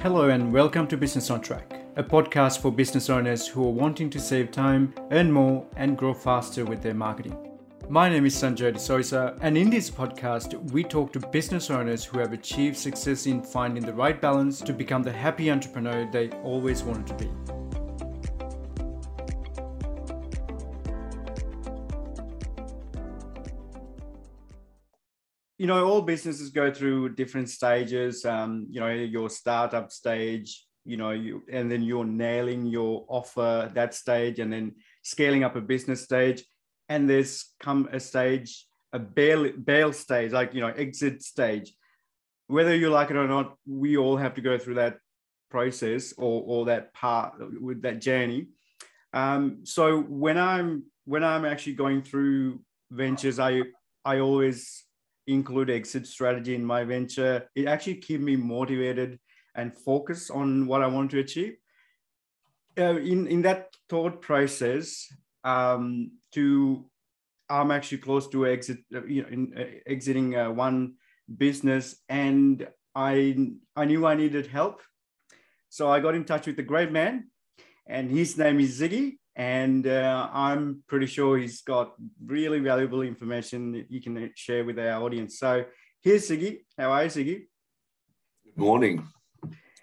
Hello, and welcome to Business on Track, a podcast for business owners who are wanting to save time, earn more, and grow faster with their marketing. My name is Sanjay D'Souza, and in this podcast, we talk to business owners who have achieved success in finding the right balance to become the happy entrepreneur they always wanted to be. You know all businesses go through different stages. Um, you know your startup stage you know you and then you're nailing your offer that stage and then scaling up a business stage. And there's come a stage a bail bail stage like you know exit stage. Whether you like it or not we all have to go through that process or or that part with that journey. Um, so when i'm when i'm actually going through ventures i i always include exit strategy in my venture, it actually keep me motivated and focus on what I want to achieve. Uh, in in that thought process, um, to I'm actually close to exit, uh, you know, in, uh, exiting uh, one business, and I I knew I needed help, so I got in touch with a great man, and his name is Ziggy, and uh, I'm pretty sure he's got really valuable information that you can share with our audience. So here's Ziggy. How are you, Ziggy? Good morning.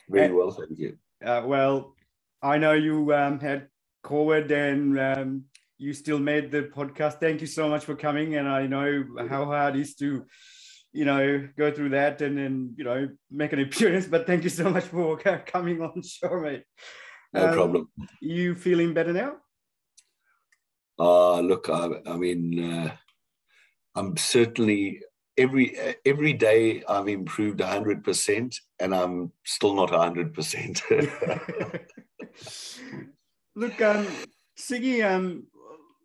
Very well, thank you. Uh, well, I know you um, had COVID and um, you still made the podcast. Thank you so much for coming. And I know how hard it is to, you know, go through that and then, you know, make an appearance. But thank you so much for coming on show, mate. No um, problem. You feeling better now? Uh, look, I, I mean, uh, I'm certainly every every day I've improved 100%, and I'm still not 100%. look, um, Ziggy, um,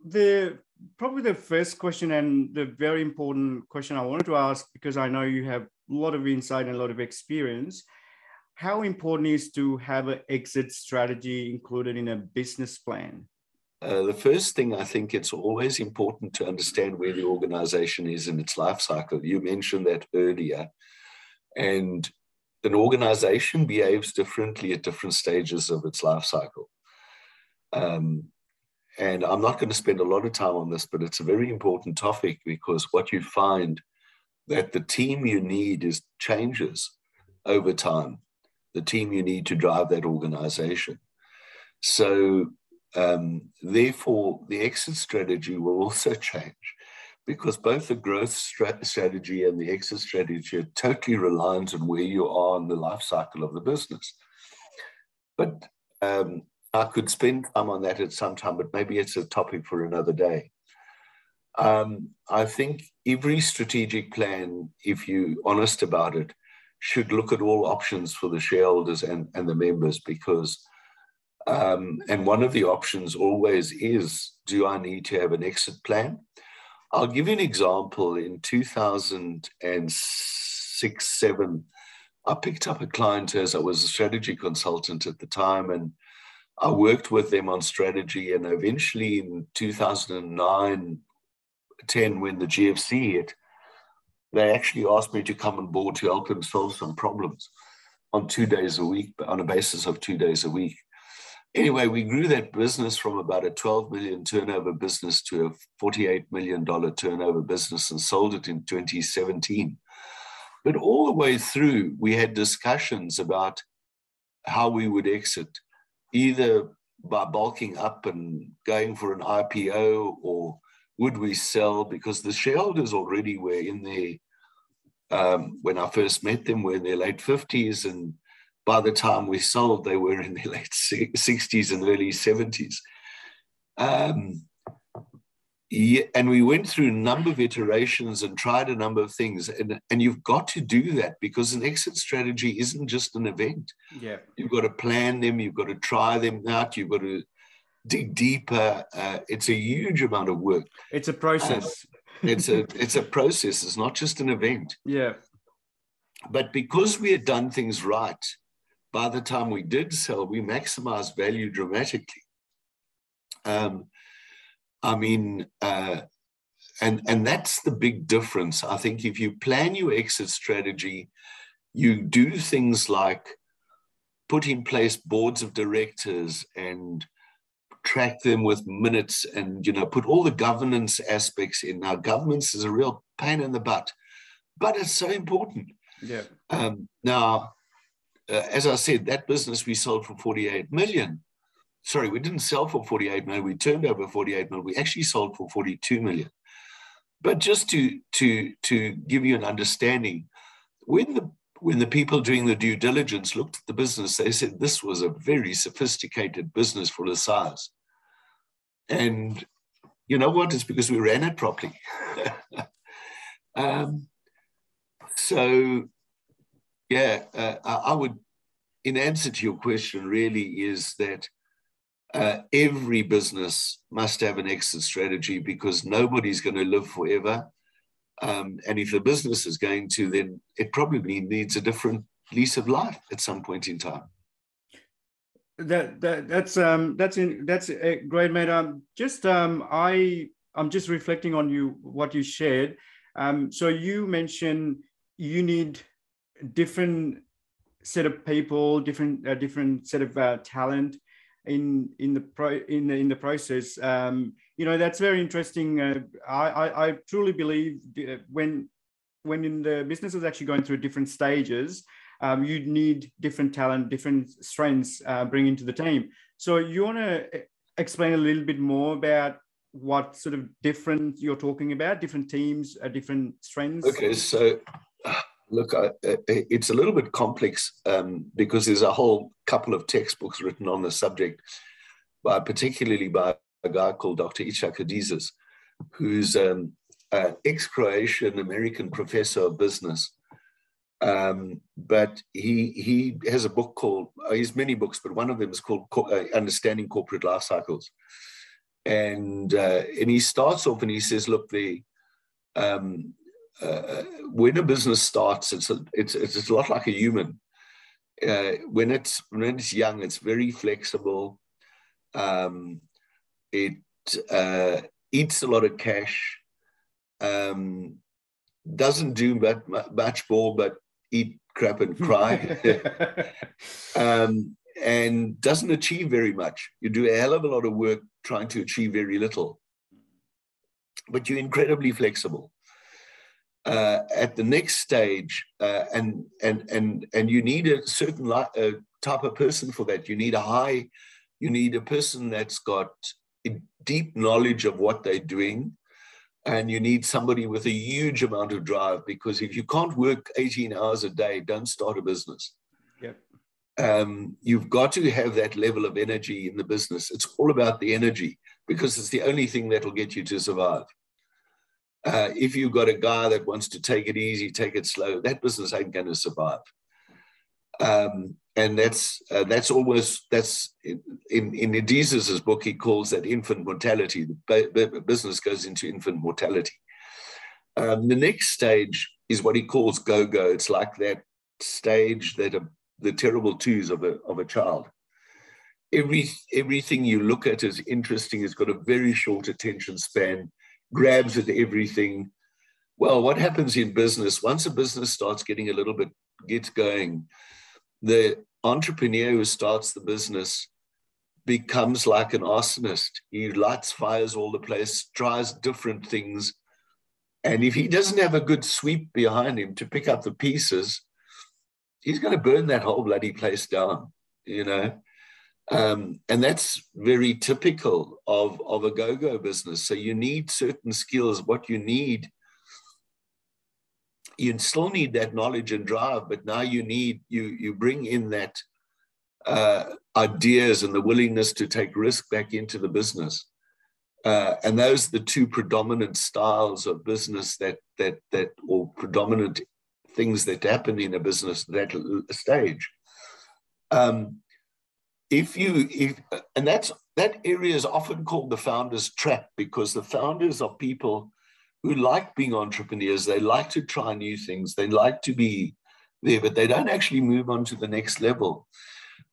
the probably the first question and the very important question I wanted to ask because I know you have a lot of insight and a lot of experience. How important is to have an exit strategy included in a business plan? Uh, the first thing I think it's always important to understand where the organization is in its life cycle. You mentioned that earlier. And an organization behaves differently at different stages of its life cycle. Um, and I'm not going to spend a lot of time on this, but it's a very important topic because what you find that the team you need is changes over time, the team you need to drive that organization. So um, therefore, the exit strategy will also change because both the growth strategy and the exit strategy are totally reliant on where you are in the life cycle of the business. But um, I could spend time on that at some time, but maybe it's a topic for another day. Um, I think every strategic plan, if you're honest about it, should look at all options for the shareholders and, and the members because um, and one of the options always is do I need to have an exit plan? I'll give you an example. In 2006 7, I picked up a client as I was a strategy consultant at the time, and I worked with them on strategy. And eventually, in 2009 10, when the GFC hit, they actually asked me to come on board to help them solve some problems on two days a week, on a basis of two days a week anyway, we grew that business from about a 12 million turnover business to a 48 million dollar turnover business and sold it in 2017. But all the way through, we had discussions about how we would exit, either by bulking up and going for an IPO or would we sell because the shareholders already were in there um, when I first met them were in their late 50s and by the time we sold, they were in their late 60s and early 70s. Um, yeah, and we went through a number of iterations and tried a number of things. And, and you've got to do that because an exit strategy isn't just an event. Yeah. You've got to plan them, you've got to try them out, you've got to dig deeper. Uh, it's a huge amount of work. It's a process. Uh, it's a it's a process. It's not just an event. Yeah. But because we had done things right, by the time we did sell, we maximized value dramatically. Um, I mean, uh, and and that's the big difference. I think if you plan your exit strategy, you do things like put in place boards of directors and track them with minutes and you know put all the governance aspects in now governance is a real pain in the butt but it's so important yeah um, now uh, as i said that business we sold for 48 million sorry we didn't sell for 48 million we turned over 48 million we actually sold for 42 million but just to to to give you an understanding when the when the people doing the due diligence looked at the business, they said this was a very sophisticated business for the size. And you know what? It's because we ran it properly. um, so, yeah, uh, I would, in answer to your question, really is that uh, every business must have an exit strategy because nobody's going to live forever um, and if the business is going to, then it probably needs a different lease of life at some point in time. That, that that's um that's in that's a great mate. Um, just um I I'm just reflecting on you what you shared. Um, so you mentioned you need different set of people, different uh, different set of uh, talent in in the pro in the, in the process. Um, you know that's very interesting. Uh, I, I, I truly believe when when in the business is actually going through different stages, um, you need different talent, different strengths uh, bring into the team. So you want to explain a little bit more about what sort of different you're talking about, different teams, uh, different strengths. Okay, so look, I, it's a little bit complex um, because there's a whole couple of textbooks written on the subject, by particularly by a guy called Dr. Itzhak Adizes, who's um, an ex-Croatian American professor of business. Um, but he he has a book called uh, he has many books, but one of them is called uh, Understanding Corporate Life Cycles, and uh, and he starts off and he says, look, the um, uh, when a business starts, it's a, it's it's a lot like a human. Uh, when it's when it's young, it's very flexible. Um, it uh, eats a lot of cash, um, doesn't do much, much more but eat crap and cry, um, and doesn't achieve very much. You do a hell of a lot of work trying to achieve very little, but you're incredibly flexible. Uh, at the next stage, uh, and and and and you need a certain li- uh, type of person for that. You need a high, you need a person that's got a deep knowledge of what they're doing. And you need somebody with a huge amount of drive because if you can't work 18 hours a day, don't start a business. Yep. Um, you've got to have that level of energy in the business. It's all about the energy because it's the only thing that will get you to survive. Uh, if you've got a guy that wants to take it easy, take it slow, that business ain't going to survive. Um, and that's uh, that's almost that's in in Adizes's book he calls that infant mortality. The business goes into infant mortality. Um, the next stage is what he calls go-go. It's like that stage that a, the terrible twos of a of a child. Every everything you look at is interesting. It's got a very short attention span, grabs at everything. Well, what happens in business once a business starts getting a little bit gets going? the entrepreneur who starts the business becomes like an arsonist. He lights fires all the place, tries different things. And if he doesn't have a good sweep behind him to pick up the pieces, he's going to burn that whole bloody place down, you know. Um, and that's very typical of, of a go-go business. So you need certain skills. What you need you still need that knowledge and drive, but now you need you you bring in that uh, ideas and the willingness to take risk back into the business. Uh, and those are the two predominant styles of business that that that or predominant things that happen in a business that stage. Um, if you if and that's that area is often called the founder's trap because the founders are people who like being entrepreneurs. They like to try new things. They like to be there, but they don't actually move on to the next level.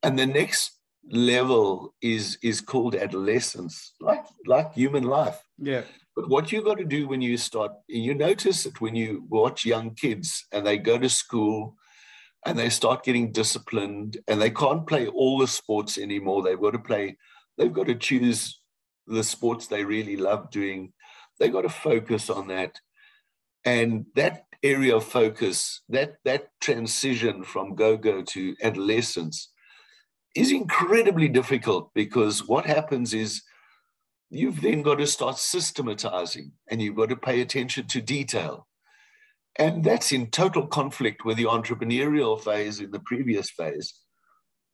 And the next level is is called adolescence, like like human life. Yeah. But what you've got to do when you start, you notice it when you watch young kids and they go to school and they start getting disciplined and they can't play all the sports anymore. They've got to play, they've got to choose the sports they really love doing. They've got to focus on that. And that area of focus, that that transition from go-go to adolescence is incredibly difficult because what happens is you've then got to start systematizing and you've got to pay attention to detail. And that's in total conflict with the entrepreneurial phase in the previous phase.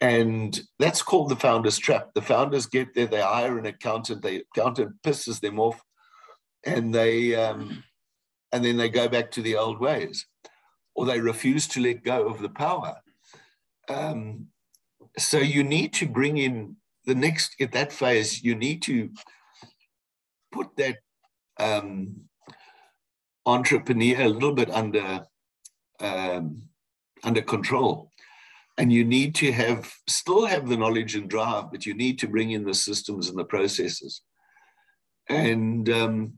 And that's called the founder's trap. The founders get there, they hire an accountant, the accountant pisses them off, and they um, and then they go back to the old ways, or they refuse to let go of the power. Um, so you need to bring in the next at that phase. You need to put that um, entrepreneur a little bit under um, under control. And you need to have still have the knowledge and drive but you need to bring in the systems and the processes. And um,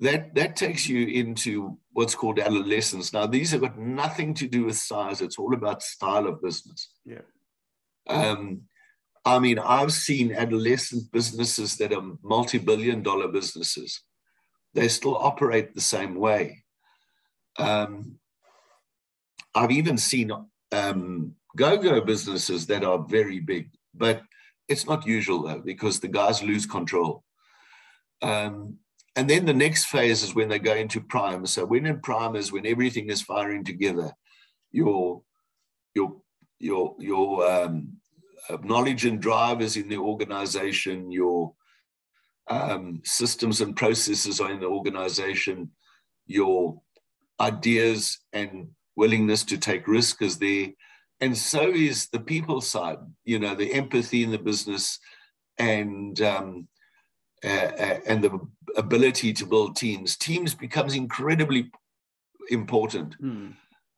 that that takes you into what's called adolescence. Now these have got nothing to do with size. It's all about style of business. Yeah. Um, i mean i've seen adolescent businesses that are multi-billion dollar businesses they still operate the same way um, i've even seen um, go-go businesses that are very big, but it's not usual though because the guys lose control. Um, and then the next phase is when they go into prime. So when in prime is when everything is firing together, your your your your um, knowledge and drive is in the organization. Your um, systems and processes are in the organization. Your ideas and willingness to take risk is there and so is the people side you know the empathy in the business and um, uh, and the ability to build teams teams becomes incredibly important mm.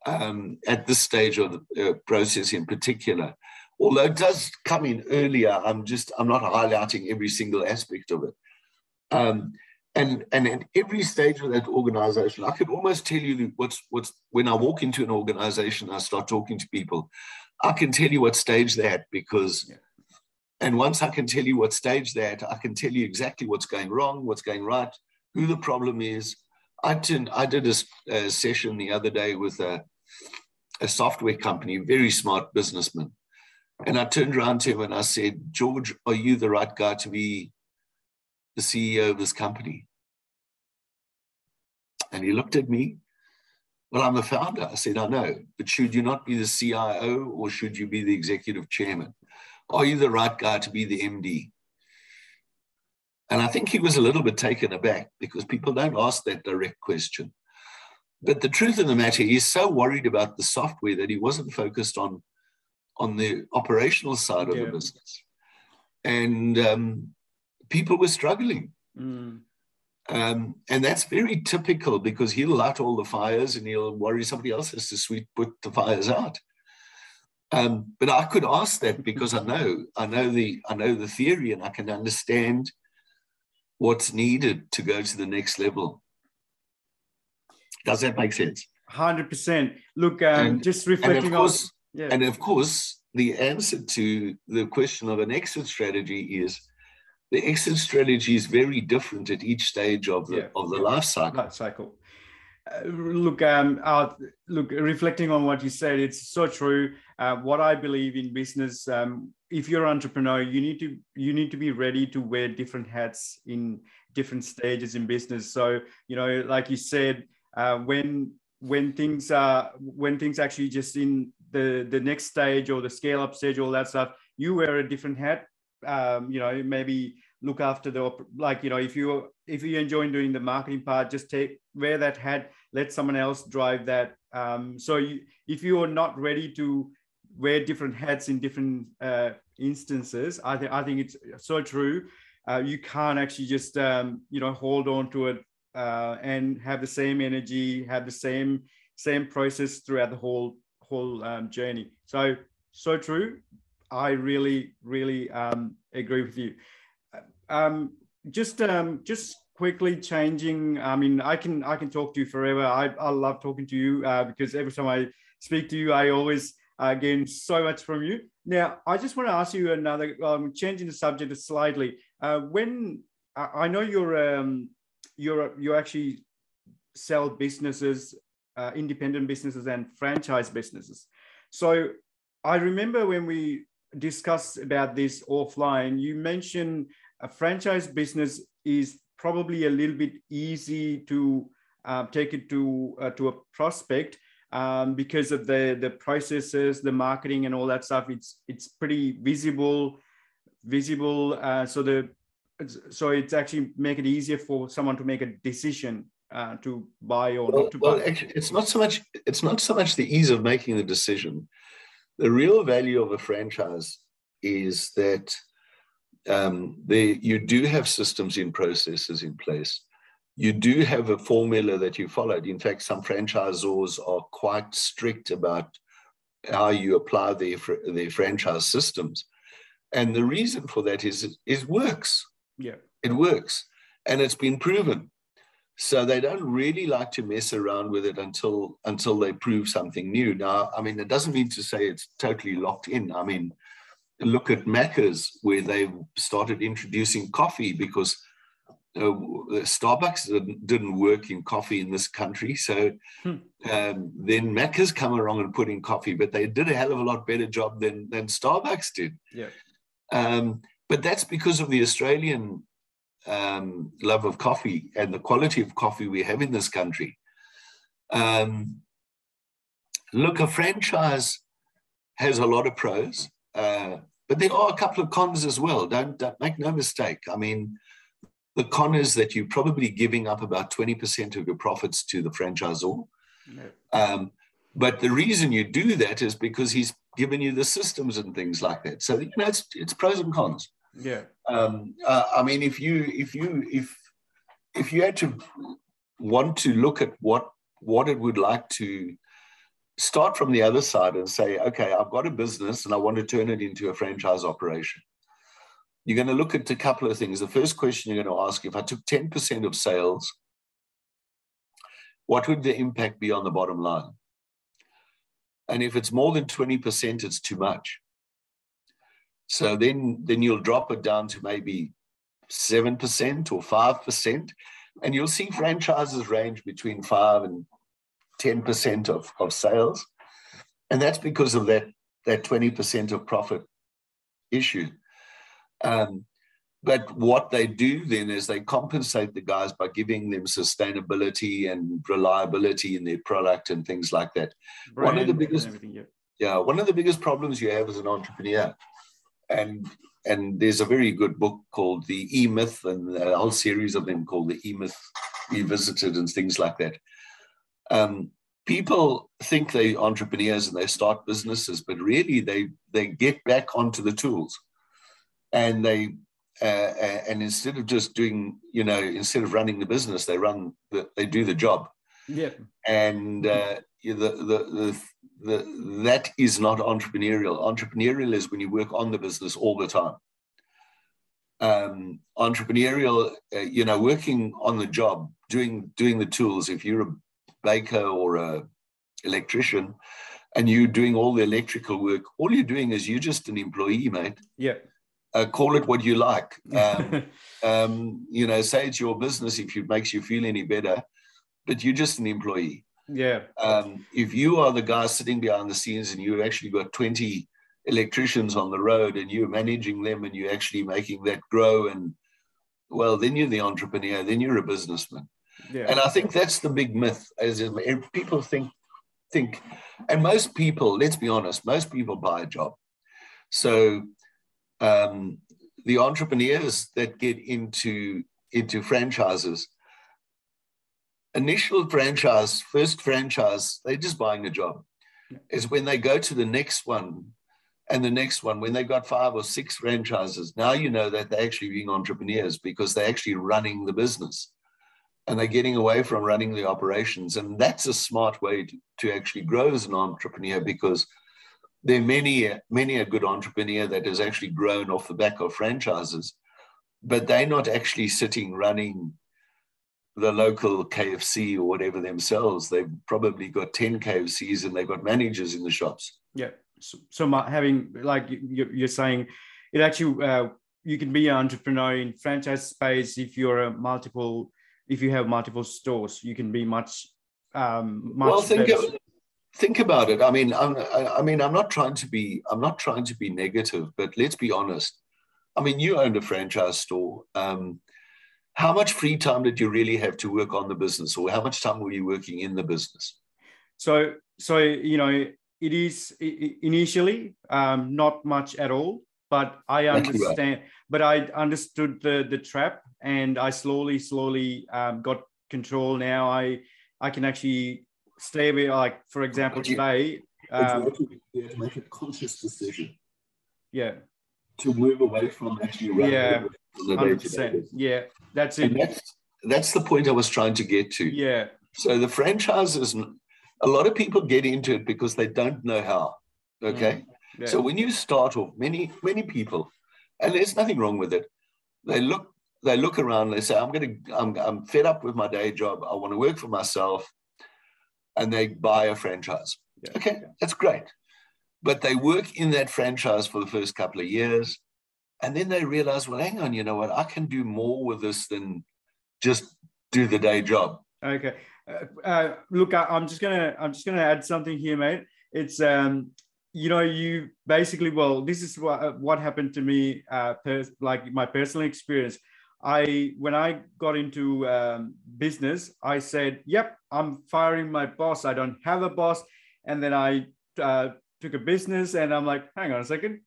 um, at this stage of the uh, process in particular although it does come in earlier i'm just i'm not highlighting every single aspect of it um, and and at every stage of that organization i could almost tell you what's what's when i walk into an organization i start talking to people i can tell you what stage they're at because yeah. and once i can tell you what stage they're at i can tell you exactly what's going wrong what's going right who the problem is i did i did a, a session the other day with a, a software company very smart businessman and i turned around to him and i said george are you the right guy to be the CEO of this company. And he looked at me. Well, I'm the founder. I said, I know, but should you not be the CIO or should you be the executive chairman? Are you the right guy to be the MD? And I think he was a little bit taken aback because people don't ask that direct question. But the truth of the matter, he's so worried about the software that he wasn't focused on, on the operational side of yeah. the business. And um, people were struggling. Mm. Um, and that's very typical because he'll light all the fires and he'll worry somebody else has to sweep put the fires out. Um, but I could ask that because I know I know the I know the theory and I can understand what's needed to go to the next level. Does that make sense? Hundred percent. Look, um, and, just reflecting and course, on. Yeah. And of course, the answer to the question of an exit strategy is the exit strategy is very different at each stage of the, yeah, of the yeah. life cycle. Life cycle. Uh, look, um, uh, look, reflecting on what you said, it's so true. Uh, what I believe in business, um, if you're an entrepreneur, you need to you need to be ready to wear different hats in different stages in business. So, you know, like you said, uh, when when things are when things actually just in the the next stage or the scale up stage, all that stuff, you wear a different hat um, you know maybe look after the like you know if you if you enjoy doing the marketing part just take wear that hat let someone else drive that. Um, so you, if you are not ready to wear different hats in different uh, instances i think i think it's so true. Uh, you can't actually just um, you know hold on to it uh, and have the same energy have the same same process throughout the whole whole um, journey. So so true I really, really um, agree with you. Um, just, um, just quickly changing. I mean, I can, I can talk to you forever. I, I love talking to you uh, because every time I speak to you. I always uh, gain so much from you. Now, I just want to ask you another, um, changing the subject slightly. Uh, when I know you're, um, you're, you actually sell businesses, uh, independent businesses and franchise businesses. So I remember when we discussed about this offline, you mentioned a franchise business is probably a little bit easy to uh, take it to uh, to a prospect um, because of the the processes, the marketing, and all that stuff. It's it's pretty visible, visible. Uh, so the so it's actually make it easier for someone to make a decision uh, to buy or well, not to well, buy. Actually, it's not so much. It's not so much the ease of making the decision. The real value of a franchise is that um, they, you do have systems in processes in place. You do have a formula that you followed. In fact, some franchisors are quite strict about how you apply their, their franchise systems. And the reason for that is it works. Yeah. It works. And it's been proven. So they don't really like to mess around with it until until they prove something new. Now, I mean, it doesn't mean to say it's totally locked in. I mean, look at Macca's where they started introducing coffee because uh, Starbucks didn't work in coffee in this country. So hmm. um, then Macca's come along and put in coffee, but they did a hell of a lot better job than, than Starbucks did. Yeah. Um, but that's because of the Australian um, love of coffee and the quality of coffee we have in this country. Um, look, a franchise has a lot of pros. Uh, but there are a couple of cons as well. Don't, don't make no mistake. I mean, the con is that you're probably giving up about 20% of your profits to the franchisor. No. Um, but the reason you do that is because he's given you the systems and things like that. So you know, it's it's pros and cons. Yeah. Um, uh, I mean, if you if you if if you had to want to look at what what it would like to start from the other side and say, okay, I've got a business and I want to turn it into a franchise operation. You're going to look at a couple of things. The first question you're going to ask if I took 10% of sales, what would the impact be on the bottom line? And if it's more than 20%, it's too much. So then, then you'll drop it down to maybe 7% or 5%. And you'll see franchises range between 5 and 10% of, of sales. And that's because of that, that 20% of profit issue. Um, but what they do then is they compensate the guys by giving them sustainability and reliability in their product and things like that. Brand one of the biggest, yeah. yeah, one of the biggest problems you have as an entrepreneur, and and there's a very good book called the E Myth, and a whole series of them called the E Myth Revisited and things like that. Um, people think they're entrepreneurs and they start businesses, but really they they get back onto the tools, and they uh, and instead of just doing you know instead of running the business, they run the, they do the job. Yeah, and uh, the, the the the that is not entrepreneurial. Entrepreneurial is when you work on the business all the time. Um, entrepreneurial, uh, you know, working on the job, doing doing the tools. If you're a baker or a electrician and you're doing all the electrical work, all you're doing is you're just an employee, mate. Yeah. Uh, call it what you like. Um, um, you know, say it's your business if it makes you feel any better, but you're just an employee. Yeah. Um, if you are the guy sitting behind the scenes and you've actually got 20 electricians on the road and you're managing them and you're actually making that grow and well, then you're the entrepreneur, then you're a businessman. Yeah. And I think that's the big myth, as people think think, and most people, let's be honest, most people buy a job. So um, the entrepreneurs that get into into franchises, initial franchise, first franchise, they're just buying a job. Yeah. Is when they go to the next one and the next one, when they've got five or six franchises, now you know that they're actually being entrepreneurs because they're actually running the business and they're getting away from running the operations. And that's a smart way to, to actually grow as an entrepreneur because there are many, many a good entrepreneur that has actually grown off the back of franchises, but they're not actually sitting running the local KFC or whatever themselves. They've probably got 10 KFCs and they've got managers in the shops. Yeah. So, so my, having, like you, are saying, it actually, uh, you can be an entrepreneur in franchise space if you're a multiple, if you have multiple stores, you can be much, um, much well, think, of, think about it. I mean, I'm, I mean, I'm not trying to be, I'm not trying to be negative, but let's be honest. I mean, you owned a franchise store. Um, how much free time did you really have to work on the business or how much time were you working in the business? So so you know it is initially um, not much at all but i understand but i understood the the trap and i slowly slowly um, got control. Now i i can actually stay away like for example you, today um, you have to make a conscious decision? Yeah. To move away from actually running yeah 100%. Yeah, that's it. That's, that's the point I was trying to get to. Yeah. So the franchises, a lot of people get into it because they don't know how. Okay. Mm, yeah. So when you start off, many, many people, and there's nothing wrong with it, they look, they look around, they say, I'm gonna, I'm, I'm fed up with my day job. I want to work for myself. And they buy a franchise. Yeah. Okay, that's great. But they work in that franchise for the first couple of years and then they realize, well, hang on, you know what? I can do more with this than just do the day job. Okay. Uh, uh, look, I, am just gonna I'm just gonna add something here, mate. It's um, you know, you basically well, this is what uh, what happened to me, uh, pers- like my personal experience. I when I got into um, business, I said, "Yep, I'm firing my boss. I don't have a boss." And then I uh, took a business, and I'm like, "Hang on a second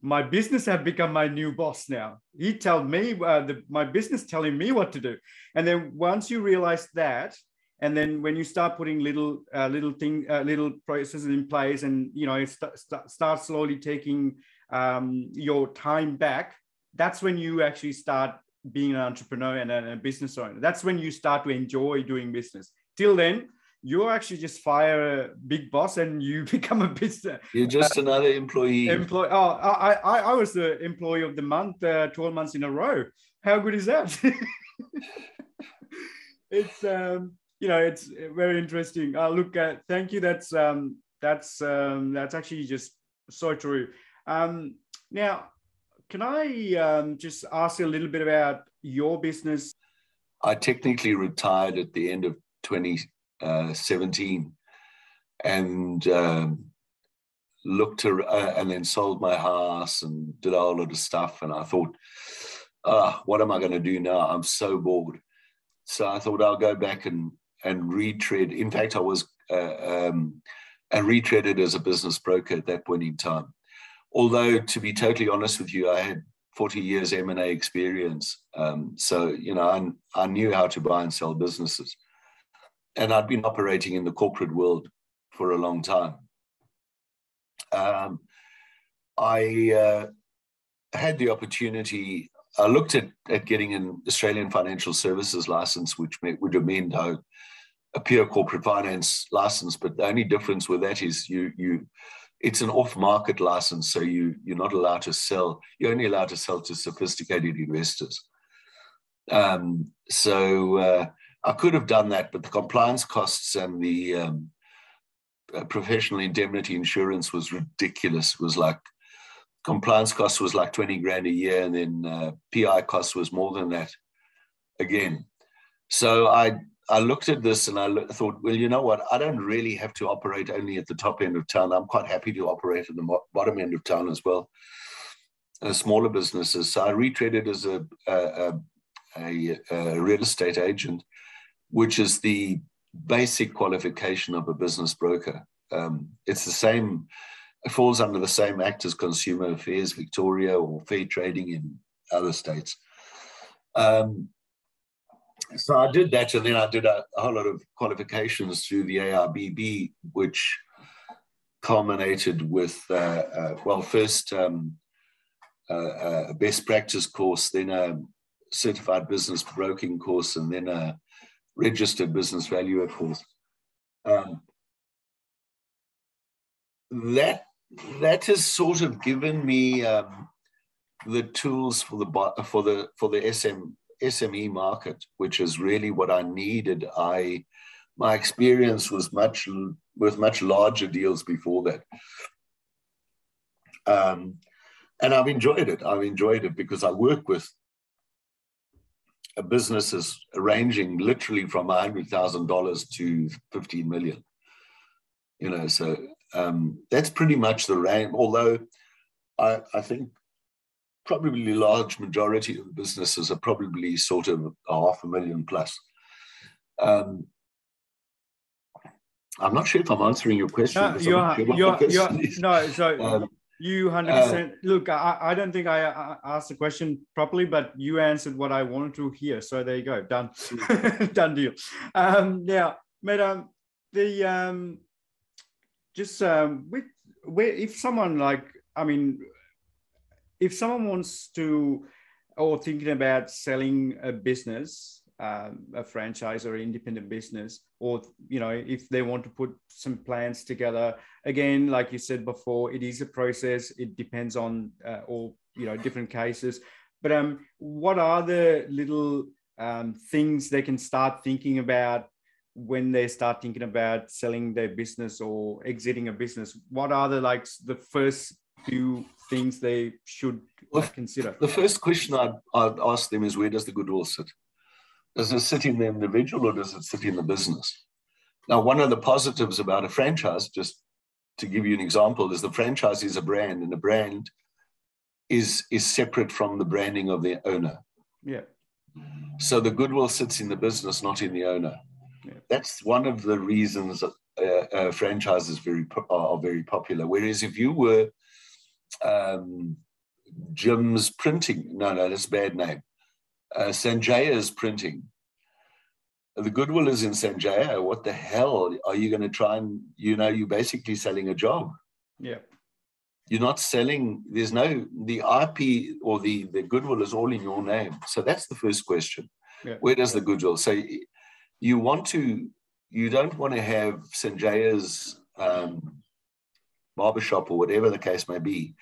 my business have become my new boss now. He told me uh, the, my business telling me what to do. And then once you realize that, and then when you start putting little uh, little thing uh, little processes in place, and you know st- st- start slowly taking um, your time back, that's when you actually start being an entrepreneur and a, a business owner. That's when you start to enjoy doing business. Till then, you actually just fire a big boss and you become a business. You're just uh, another employee. Employee. Oh, I, I, I was the employee of the month, uh, 12 months in a row. How good is that? it's, um, you know, it's very interesting. Uh, look, uh, thank you. That's, um, that's, um, that's actually just so true. Um, now, can I um, just ask you a little bit about your business? I technically retired at the end of 20, uh, 17 and um, looked to, uh, and then sold my house and did a whole lot of stuff. And I thought, uh, what am I going to do now? I'm so bored. So I thought I'll go back and, and retread. In fact, I was uh, um, and retreaded as a business broker at that point in time. Although, to be totally honest with you, I had 40 years M&A experience. Um, so, you know, I, I knew how to buy and sell businesses and I'd been operating in the corporate world for a long time. Um, I uh, had the opportunity. I looked at, at getting an Australian financial services license, which may, would have meant a, a pure corporate finance license. But the only difference with that is you you it's an off-market license, so you you're not allowed to sell. You're only allowed to sell to sophisticated investors. Um, so uh, I could have done that, but the compliance costs and the um, uh, professional indemnity insurance was ridiculous. It was like compliance costs was like 20 grand a year, and then uh, PI costs was more than that again. So I I looked at this and I thought, well, you know what? I don't really have to operate only at the top end of town. I'm quite happy to operate at the bottom end of town as well, uh, smaller businesses. So I retraded as a, a, a, a real estate agent which is the basic qualification of a business broker. Um, it's the same, it falls under the same act as Consumer Affairs Victoria or fair trading in other states. Um, so I did that, and then I did a, a, whole lot of qualifications through the ARBB, which culminated with, uh, uh, well, first um, uh, a best practice course, then a certified business broking course, and then a registered business valuer course. Um, that that has sort of given me um, the tools for the for the for the SM, SME market, which is really what I needed. I my experience was much with much larger deals before that. Um, and I've enjoyed it. I've enjoyed it because I work with businesses ranging literally from $100,000 to 15 million. You know, so um, that's pretty much the range. Although I, I think probably large majority of businesses are probably sort of half a million plus. Um, I'm not sure if I'm answering your question. No, you're, you're, you're, no so um, you 100%. Uh, look, I, I don't think I, I, asked the question properly, but you answered what I wanted to hear. So there you go. Done. Done deal. Um, now, madam, the um, just um, with, where if someone like, I mean, if someone wants to or thinking about selling a business, um, a franchise or independent business, or you know, if they want to put some plans together, again, like you said before, it is a process. It depends on uh, all you know different cases. But um, what are the little um, things they can start thinking about when they start thinking about selling their business or exiting a business? What are the like the first few things they should well, consider? The first question I'd, I'd ask them is where does the goodwill sit? Does it sit in the individual or does it sit in the business? Now, one of the positives about a franchise, just to give you an example, is the franchise is a brand, and a brand is is separate from the branding of the owner. Yeah. So the goodwill sits in the business, not in the owner. Yeah. That's one of the reasons that uh, uh, franchises very are very popular. Whereas if you were um, Jim's printing. No, no, that's a bad name. Uh, Sanjaya's printing. The goodwill is in Sanjaya. What the hell are you going to try and, you know, you're basically selling a job. Yeah. You're not selling, there's no, the IP or the, the goodwill is all in your name. So that's the first question. Yeah. Where does the goodwill? So you want to, you don't want to have Sanjaya's um, barbershop or whatever the case may be,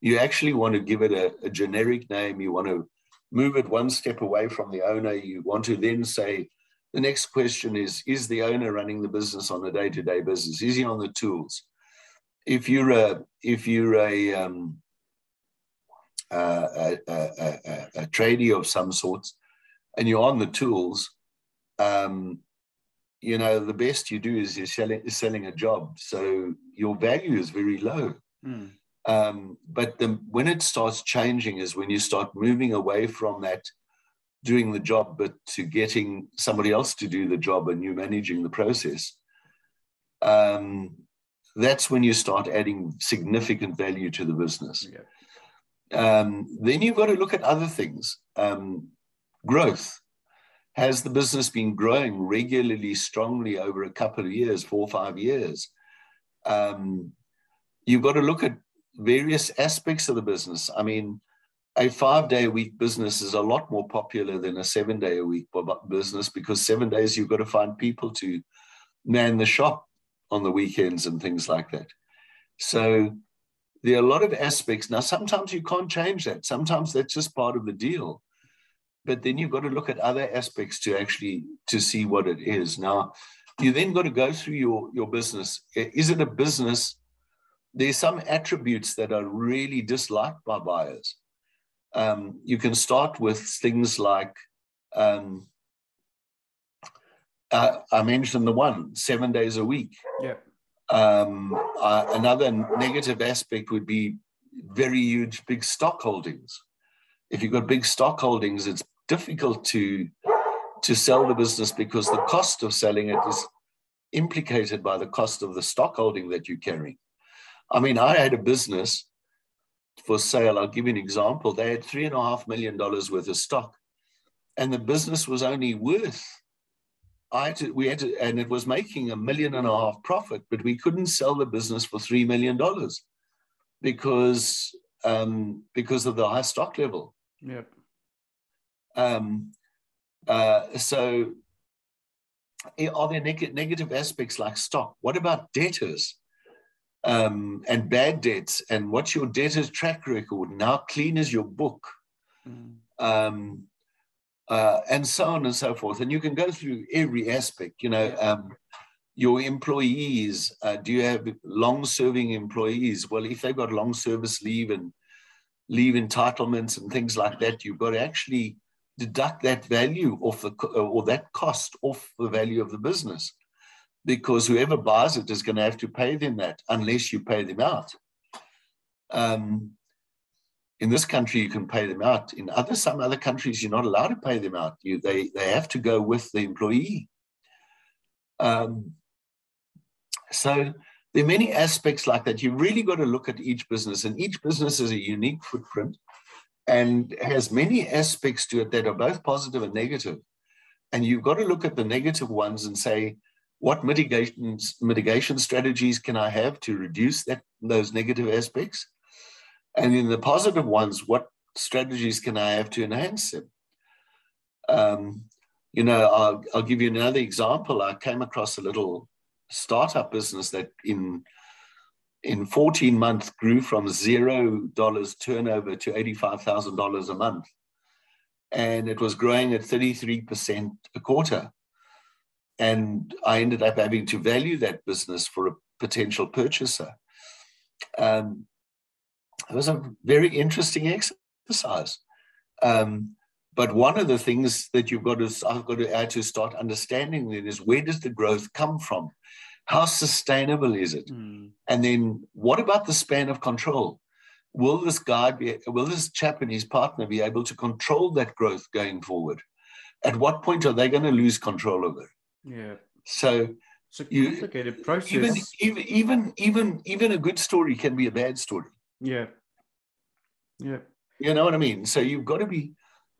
you actually want to give it a, a generic name. You want to move it one step away from the owner. You want to then say, the next question is Is the owner running the business on a day to day business? Is he on the tools? If you're a, if you're a, um, a, a, a, a, tradie of some sorts and you're on the tools, um, you know, the best you do is you're selling, selling a job. So your value is very low. Mm. Um, but the, when it starts changing is when you start moving away from that doing the job, but to getting somebody else to do the job and you managing the process. Um, that's when you start adding significant value to the business. Yeah. Um, then you've got to look at other things. Um, growth. Has the business been growing regularly, strongly over a couple of years, four or five years? Um, you've got to look at various aspects of the business. I mean, a five day a week business is a lot more popular than a seven day a week business because seven days you've got to find people to man the shop on the weekends and things like that. So there are a lot of aspects. Now, sometimes you can't change that. Sometimes that's just part of the deal. But then you've got to look at other aspects to actually to see what it is. Now, you then got to go through your, your business. Is it a business? There's some attributes that are really disliked by buyers. Um, you can start with things like um, uh, I mentioned the one seven days a week. Yeah. Um, uh, another negative aspect would be very huge, big stock holdings. If you've got big stock holdings, it's difficult to to sell the business because the cost of selling it is implicated by the cost of the stock holding that you're carrying. I mean, I had a business for sale. I'll give you an example. They had three and a half million dollars worth of stock, and the business was only worth. I had to, we had to, and it was making a million and a half profit, but we couldn't sell the business for three million dollars because um, because of the high stock level. Yep. Um, uh, so are there neg- negative aspects like stock? What about debtors um, and bad debts? And what's your debtors track record? And how clean is your book? Mm. Um, uh, and so on and so forth. And you can go through every aspect. You know, um, your employees. Uh, do you have long-serving employees? Well, if they've got long service leave and leave entitlements and things like that, you've got to actually deduct that value off the or that cost off the value of the business because whoever buys it is going to have to pay them that unless you pay them out. Um, in this country, you can pay them out. In other some other countries, you're not allowed to pay them out. You they they have to go with the employee. Um, so there are many aspects like that. You really got to look at each business, and each business is a unique footprint and has many aspects to it that are both positive and negative. And you've got to look at the negative ones and say, what mitigation mitigation strategies can I have to reduce that those negative aspects? And in the positive ones, what strategies can I have to enhance them? Um, you know, I'll, I'll give you another example. I came across a little startup business that in in 14 months grew from zero dollars turnover to $85,000 a month. And it was growing at 33% a quarter. And I ended up having to value that business for a potential purchaser. Um, it was a very interesting exercise. Um, but one of the things that you've got to I've got to add to start understanding then is where does the growth come from? How sustainable is it? Mm. And then what about the span of control? Will this guy be will this chap and his partner be able to control that growth going forward? At what point are they going to lose control of it? Yeah. So it's a complicated you, process. Even, even even even even a good story can be a bad story. Yeah. Yeah. You know what I mean? So you've got to be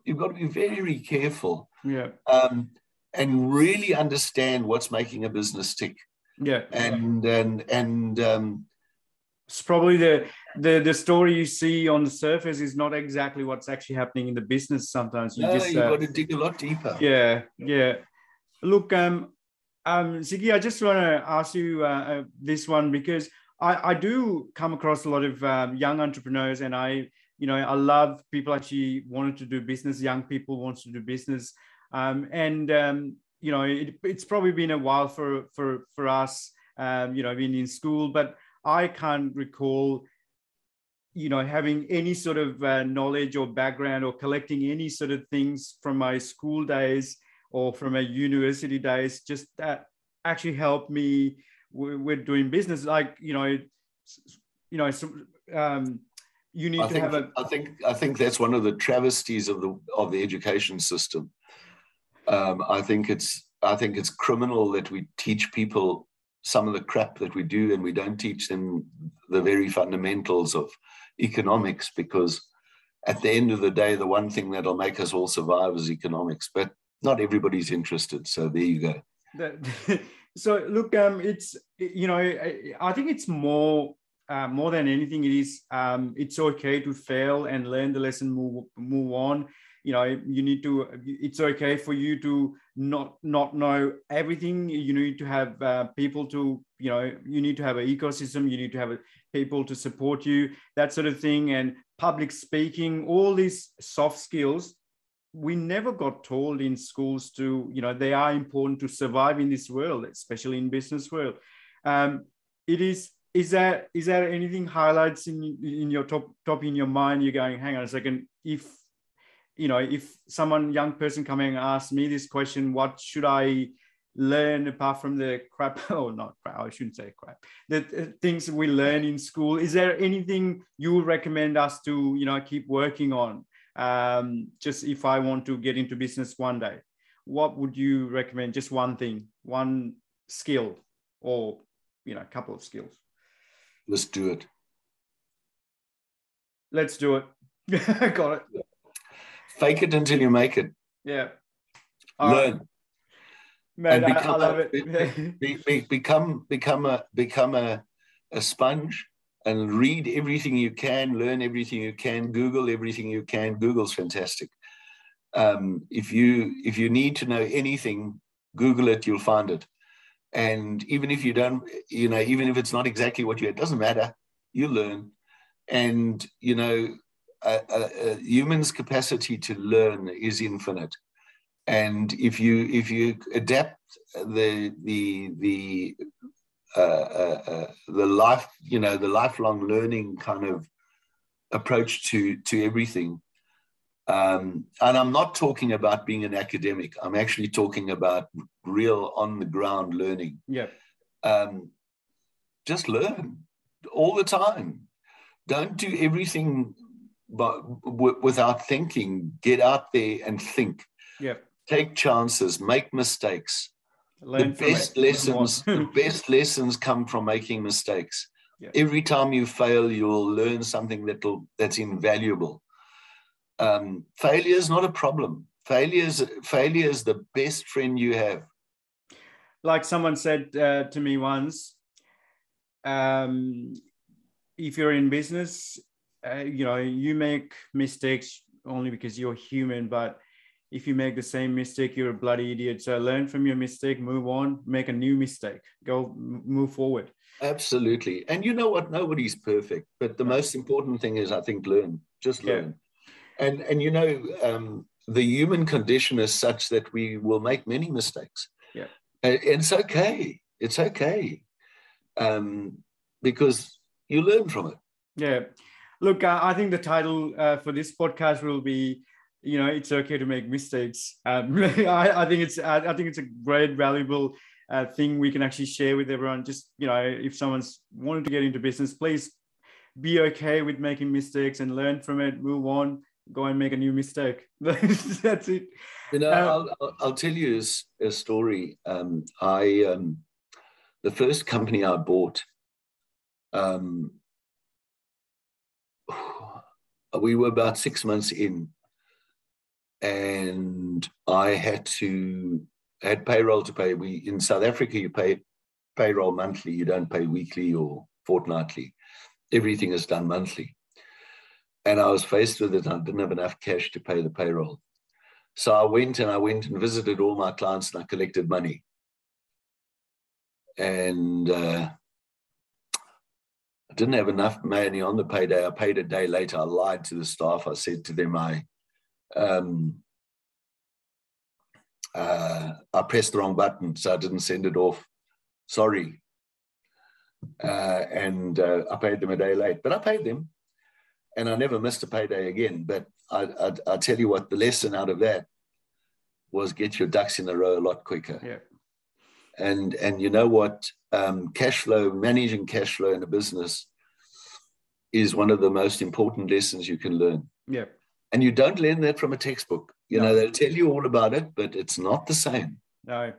you've got to be very careful. Yeah. Um, and really understand what's making a business tick. Yeah. And and and um, it's probably the the the story you see on the surface is not exactly what's actually happening in the business. Sometimes you no, just you've uh, got to dig a lot deeper. Yeah. Yeah. Look, um, um, Ziggy, I just want to ask you uh, uh, this one because I, I do come across a lot of um, young entrepreneurs, and I, you know, I love people actually wanting to do business. Young people want to do business, um, and um, you know, it, it's probably been a while for for for us, um, you know, being in school, but I can't recall you know having any sort of uh, knowledge or background or collecting any sort of things from my school days or from a university days just that actually helped me with doing business. Like you know you know um, you need I to think, have a i think i think that's one of the travesties of the of the education system. Um, i think it's i think it's criminal that we teach people some of the crap that we do and we don't teach them the very fundamentals of economics because at the end of the day the one thing that'll make us all survive is economics. But not everybody's interested. So there you go. So look, um, it's you know, I, I think it's more uh, more than anything, it is um, it's okay to fail and learn the lesson, move move on. You know, you need to. It's okay for you to not not know everything. You need to have uh, people to. You know, you need to have an ecosystem. You need to have a, people to support you. That sort of thing, and public speaking. All these soft skills we never got told in schools to you know they are important to survive in this world especially in business world. Um, it is is there is there anything highlights in in your top top in your mind? You're going hang on a second. If you know if someone young person coming and asks me this question what should i learn apart from the crap? Oh not crap. I shouldn't say crap. The things we learn in school is there anything you recommend us to you know keep working on um, just if I want to get into business one day, what would you recommend? Just one thing, one skill, or you know, a couple of skills. Let's do it. Let's do it. Got it. Fake it until you make it. Yeah. All Learn. Right. Man, and become I, I love a, it. be, be, become become a become a, a sponge and read everything you can, learn everything you can, Google everything you can. Google's fantastic. Um, if you if you need to know anything, Google it, you'll find it. And even if you don't, you know, even if it's not exactly what you, it doesn't matter. You learn, and you know, a, a, a human's capacity to learn is infinite. and if you if you adapt the the the uh, uh, uh, the life you know the lifelong learning kind of approach to to everything. Um, and i'm not talking about being an academic. I'm actually talking about real on the ground learning. Yeah. Um, just learn all the time. Don't do everything but w- without thinking. Get out there and think. Yeah. Take chances. Make mistakes Learn the best lessons the best lessons come from making mistakes. Yeah. every time you fail you'll learn something that'll that's invaluable. Um, failure is not a problem. Failure is failure is the best friend you have. Like someone said uh, to me once um, if you're in business uh, you know you make mistakes only because you're human but if you make the same mistake you're a bloody idiot. So learn from your mistake move on make a new mistake go move forward. Absolutely. And you know what? Nobody's perfect but the most important thing is i think learn. Just Yeah. learn. And and you know um, the human condition is such that we will make many mistakes. Yeah. and it's okay. It's okay. Um, because you learn from it. Yeah. Look i think the title uh, for this podcast will be you know it's okay to make mistakes. Um, I, I think it's I, I think it's a great valuable uh, thing we can actually share with everyone. Just you know if someone's wanting to get into business please be okay with making mistakes and learn from it move on go and make a new mistake. That's it. You know, I'll, I'll- I'll tell you a story. Um, I um, the first company I bought, um, we were about six months in, and I had to had payroll to pay. We in South Africa, you pay payroll monthly. You don't pay weekly or fortnightly. Everything is done monthly. And I was faced with it. I didn't have enough cash to pay the payroll. So I went and I went and visited all my clients and I collected money. And uh, I didn't have enough money on the payday. I paid a day later. I lied to the staff. I said to them, I, um, uh, I pressed the wrong button, so I didn't send it off. Sorry. Uh, and uh, I paid them a day late, but I paid them. And I never missed a payday again. But I, I, I tell you what, the lesson out of that was get your ducks in a row a lot quicker. yeah And and you know what? Um, cash flow, managing cash flow in a business is one of the most important lessons you can learn. yeah And you don't learn that from a textbook. You No. know, they'll tell you all about it, but it's not the same. No,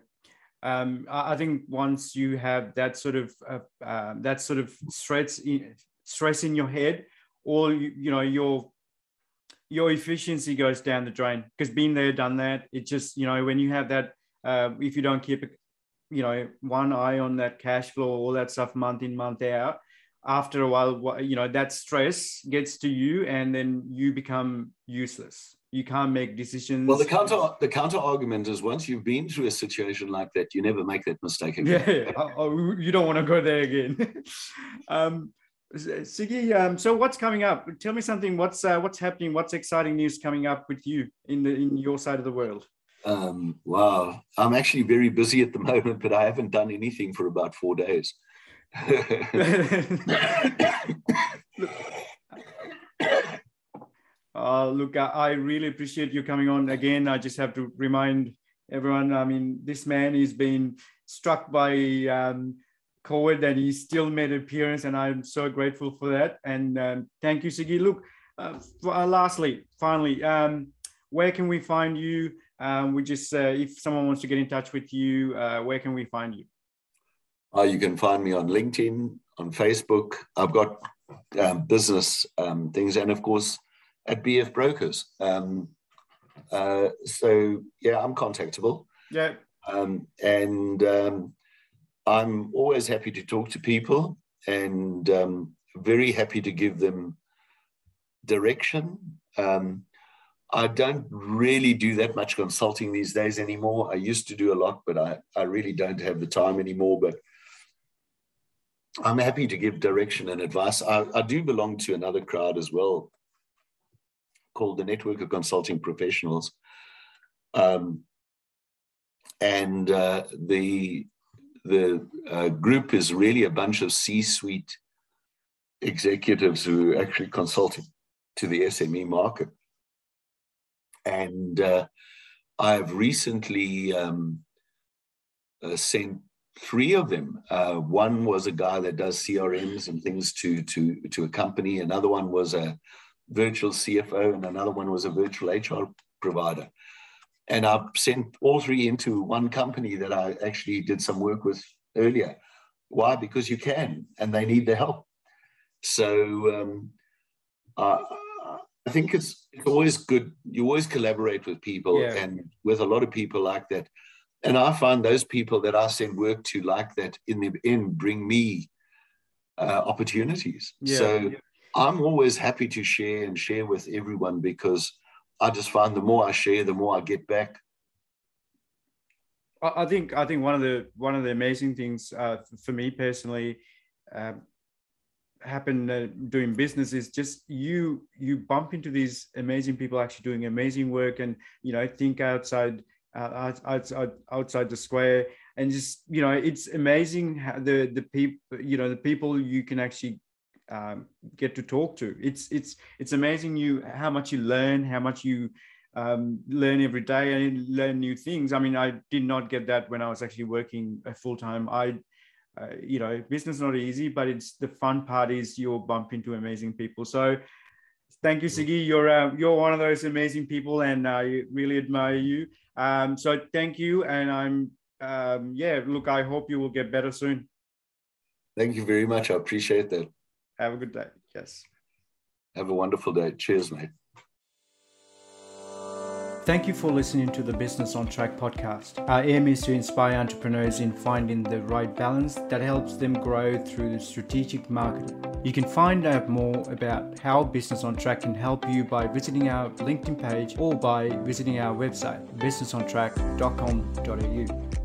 um, I, I think once you have that sort of uh, uh, that sort of stress in, stress in your head, all you, you know your your efficiency goes down the drain because being there, done that. It just you know when you have that, uh, if you don't keep you know one eye on that cash flow, all that stuff month in month out. After a while, you know that stress gets to you, and then you become useless. You can't make decisions. Well, the counter the counter argument is once you've been through a situation like that, you never make that mistake again. yeah, oh, oh, you don't want to go there again. um, Ziggy, um, so what's coming up? Tell me something. What's uh, what's happening? What's exciting news coming up with you in the in your side of the world? Um, wow, I'm actually very busy at the moment, but I haven't done anything for about four days. Uh, look, I, really appreciate you coming on again. I just have to remind everyone. I mean, this man is being struck by um, COVID, and he still made an appearance, and I'm so grateful for that. And um, thank you, Ziggy. Look, uh, uh, lastly, finally, um, where can we find you? Um, we just, uh, if someone wants to get in touch with you, uh, where can we find you? Uh, you can find me on LinkedIn, on Facebook. I've got um, business um, things, and of course at BF Brokers. Um, uh, so yeah, I'm contactable, Yeah, um, and um, I'm always happy to talk to people, and um, very happy to give them direction. Um, I don't really do that much consulting these days anymore. I used to do a lot, but I, I really don't have the time anymore. But I'm happy to give direction and advice. I, I do belong to another crowd as well called the Network of Consulting Professionals. Um, and uh, the the uh, group is really a bunch of C-suite executives who actually consulting to the SME market. And uh, I've recently um, uh, sent three of them. Uh, one was a guy that does CRMs and things to to to a company. Another one was a virtual CFO, and another one was a virtual HR provider. And I sent all three into one company that I actually did some work with earlier. Why? Because you can, and they need the help. So um, uh, I think it's, it's always good. You always collaborate with people, yeah. and with a lot of people like that. And I find those people that I send work to like that in the end bring me uh, opportunities. Yeah. So I'm always happy to share and share with everyone because I just find the more I share, the more I get back. I think I think one of the one of the amazing things uh, for me personally uh, happened uh, doing business is just you you bump into these amazing people actually doing amazing work and you know think outside outside outside the square and just you know it's amazing how the the people you know the people you can actually um, get to talk to. It's it's it's amazing you how much you learn, how much you um, learn every day and learn new things. I mean, I did not get that when I was actually working full time. I, uh, you know, business not easy, but it's the fun part is you'll bump into amazing people. So, thank you, Ziggy. You're uh, you're one of those amazing people, and I really admire you. Um, so thank you, and I'm um, yeah. Look, I hope you will get better soon. Thank you very much. I appreciate that. Have a good day. Yes. Have a wonderful day. Cheers, mate. Thank you for listening to the Business on Track podcast. Our aim is to inspire entrepreneurs in finding the right balance that helps them grow through strategic marketing. You can find out more about how Business on Track can help you by visiting our LinkedIn page or by visiting our website, businessontrack.com.au.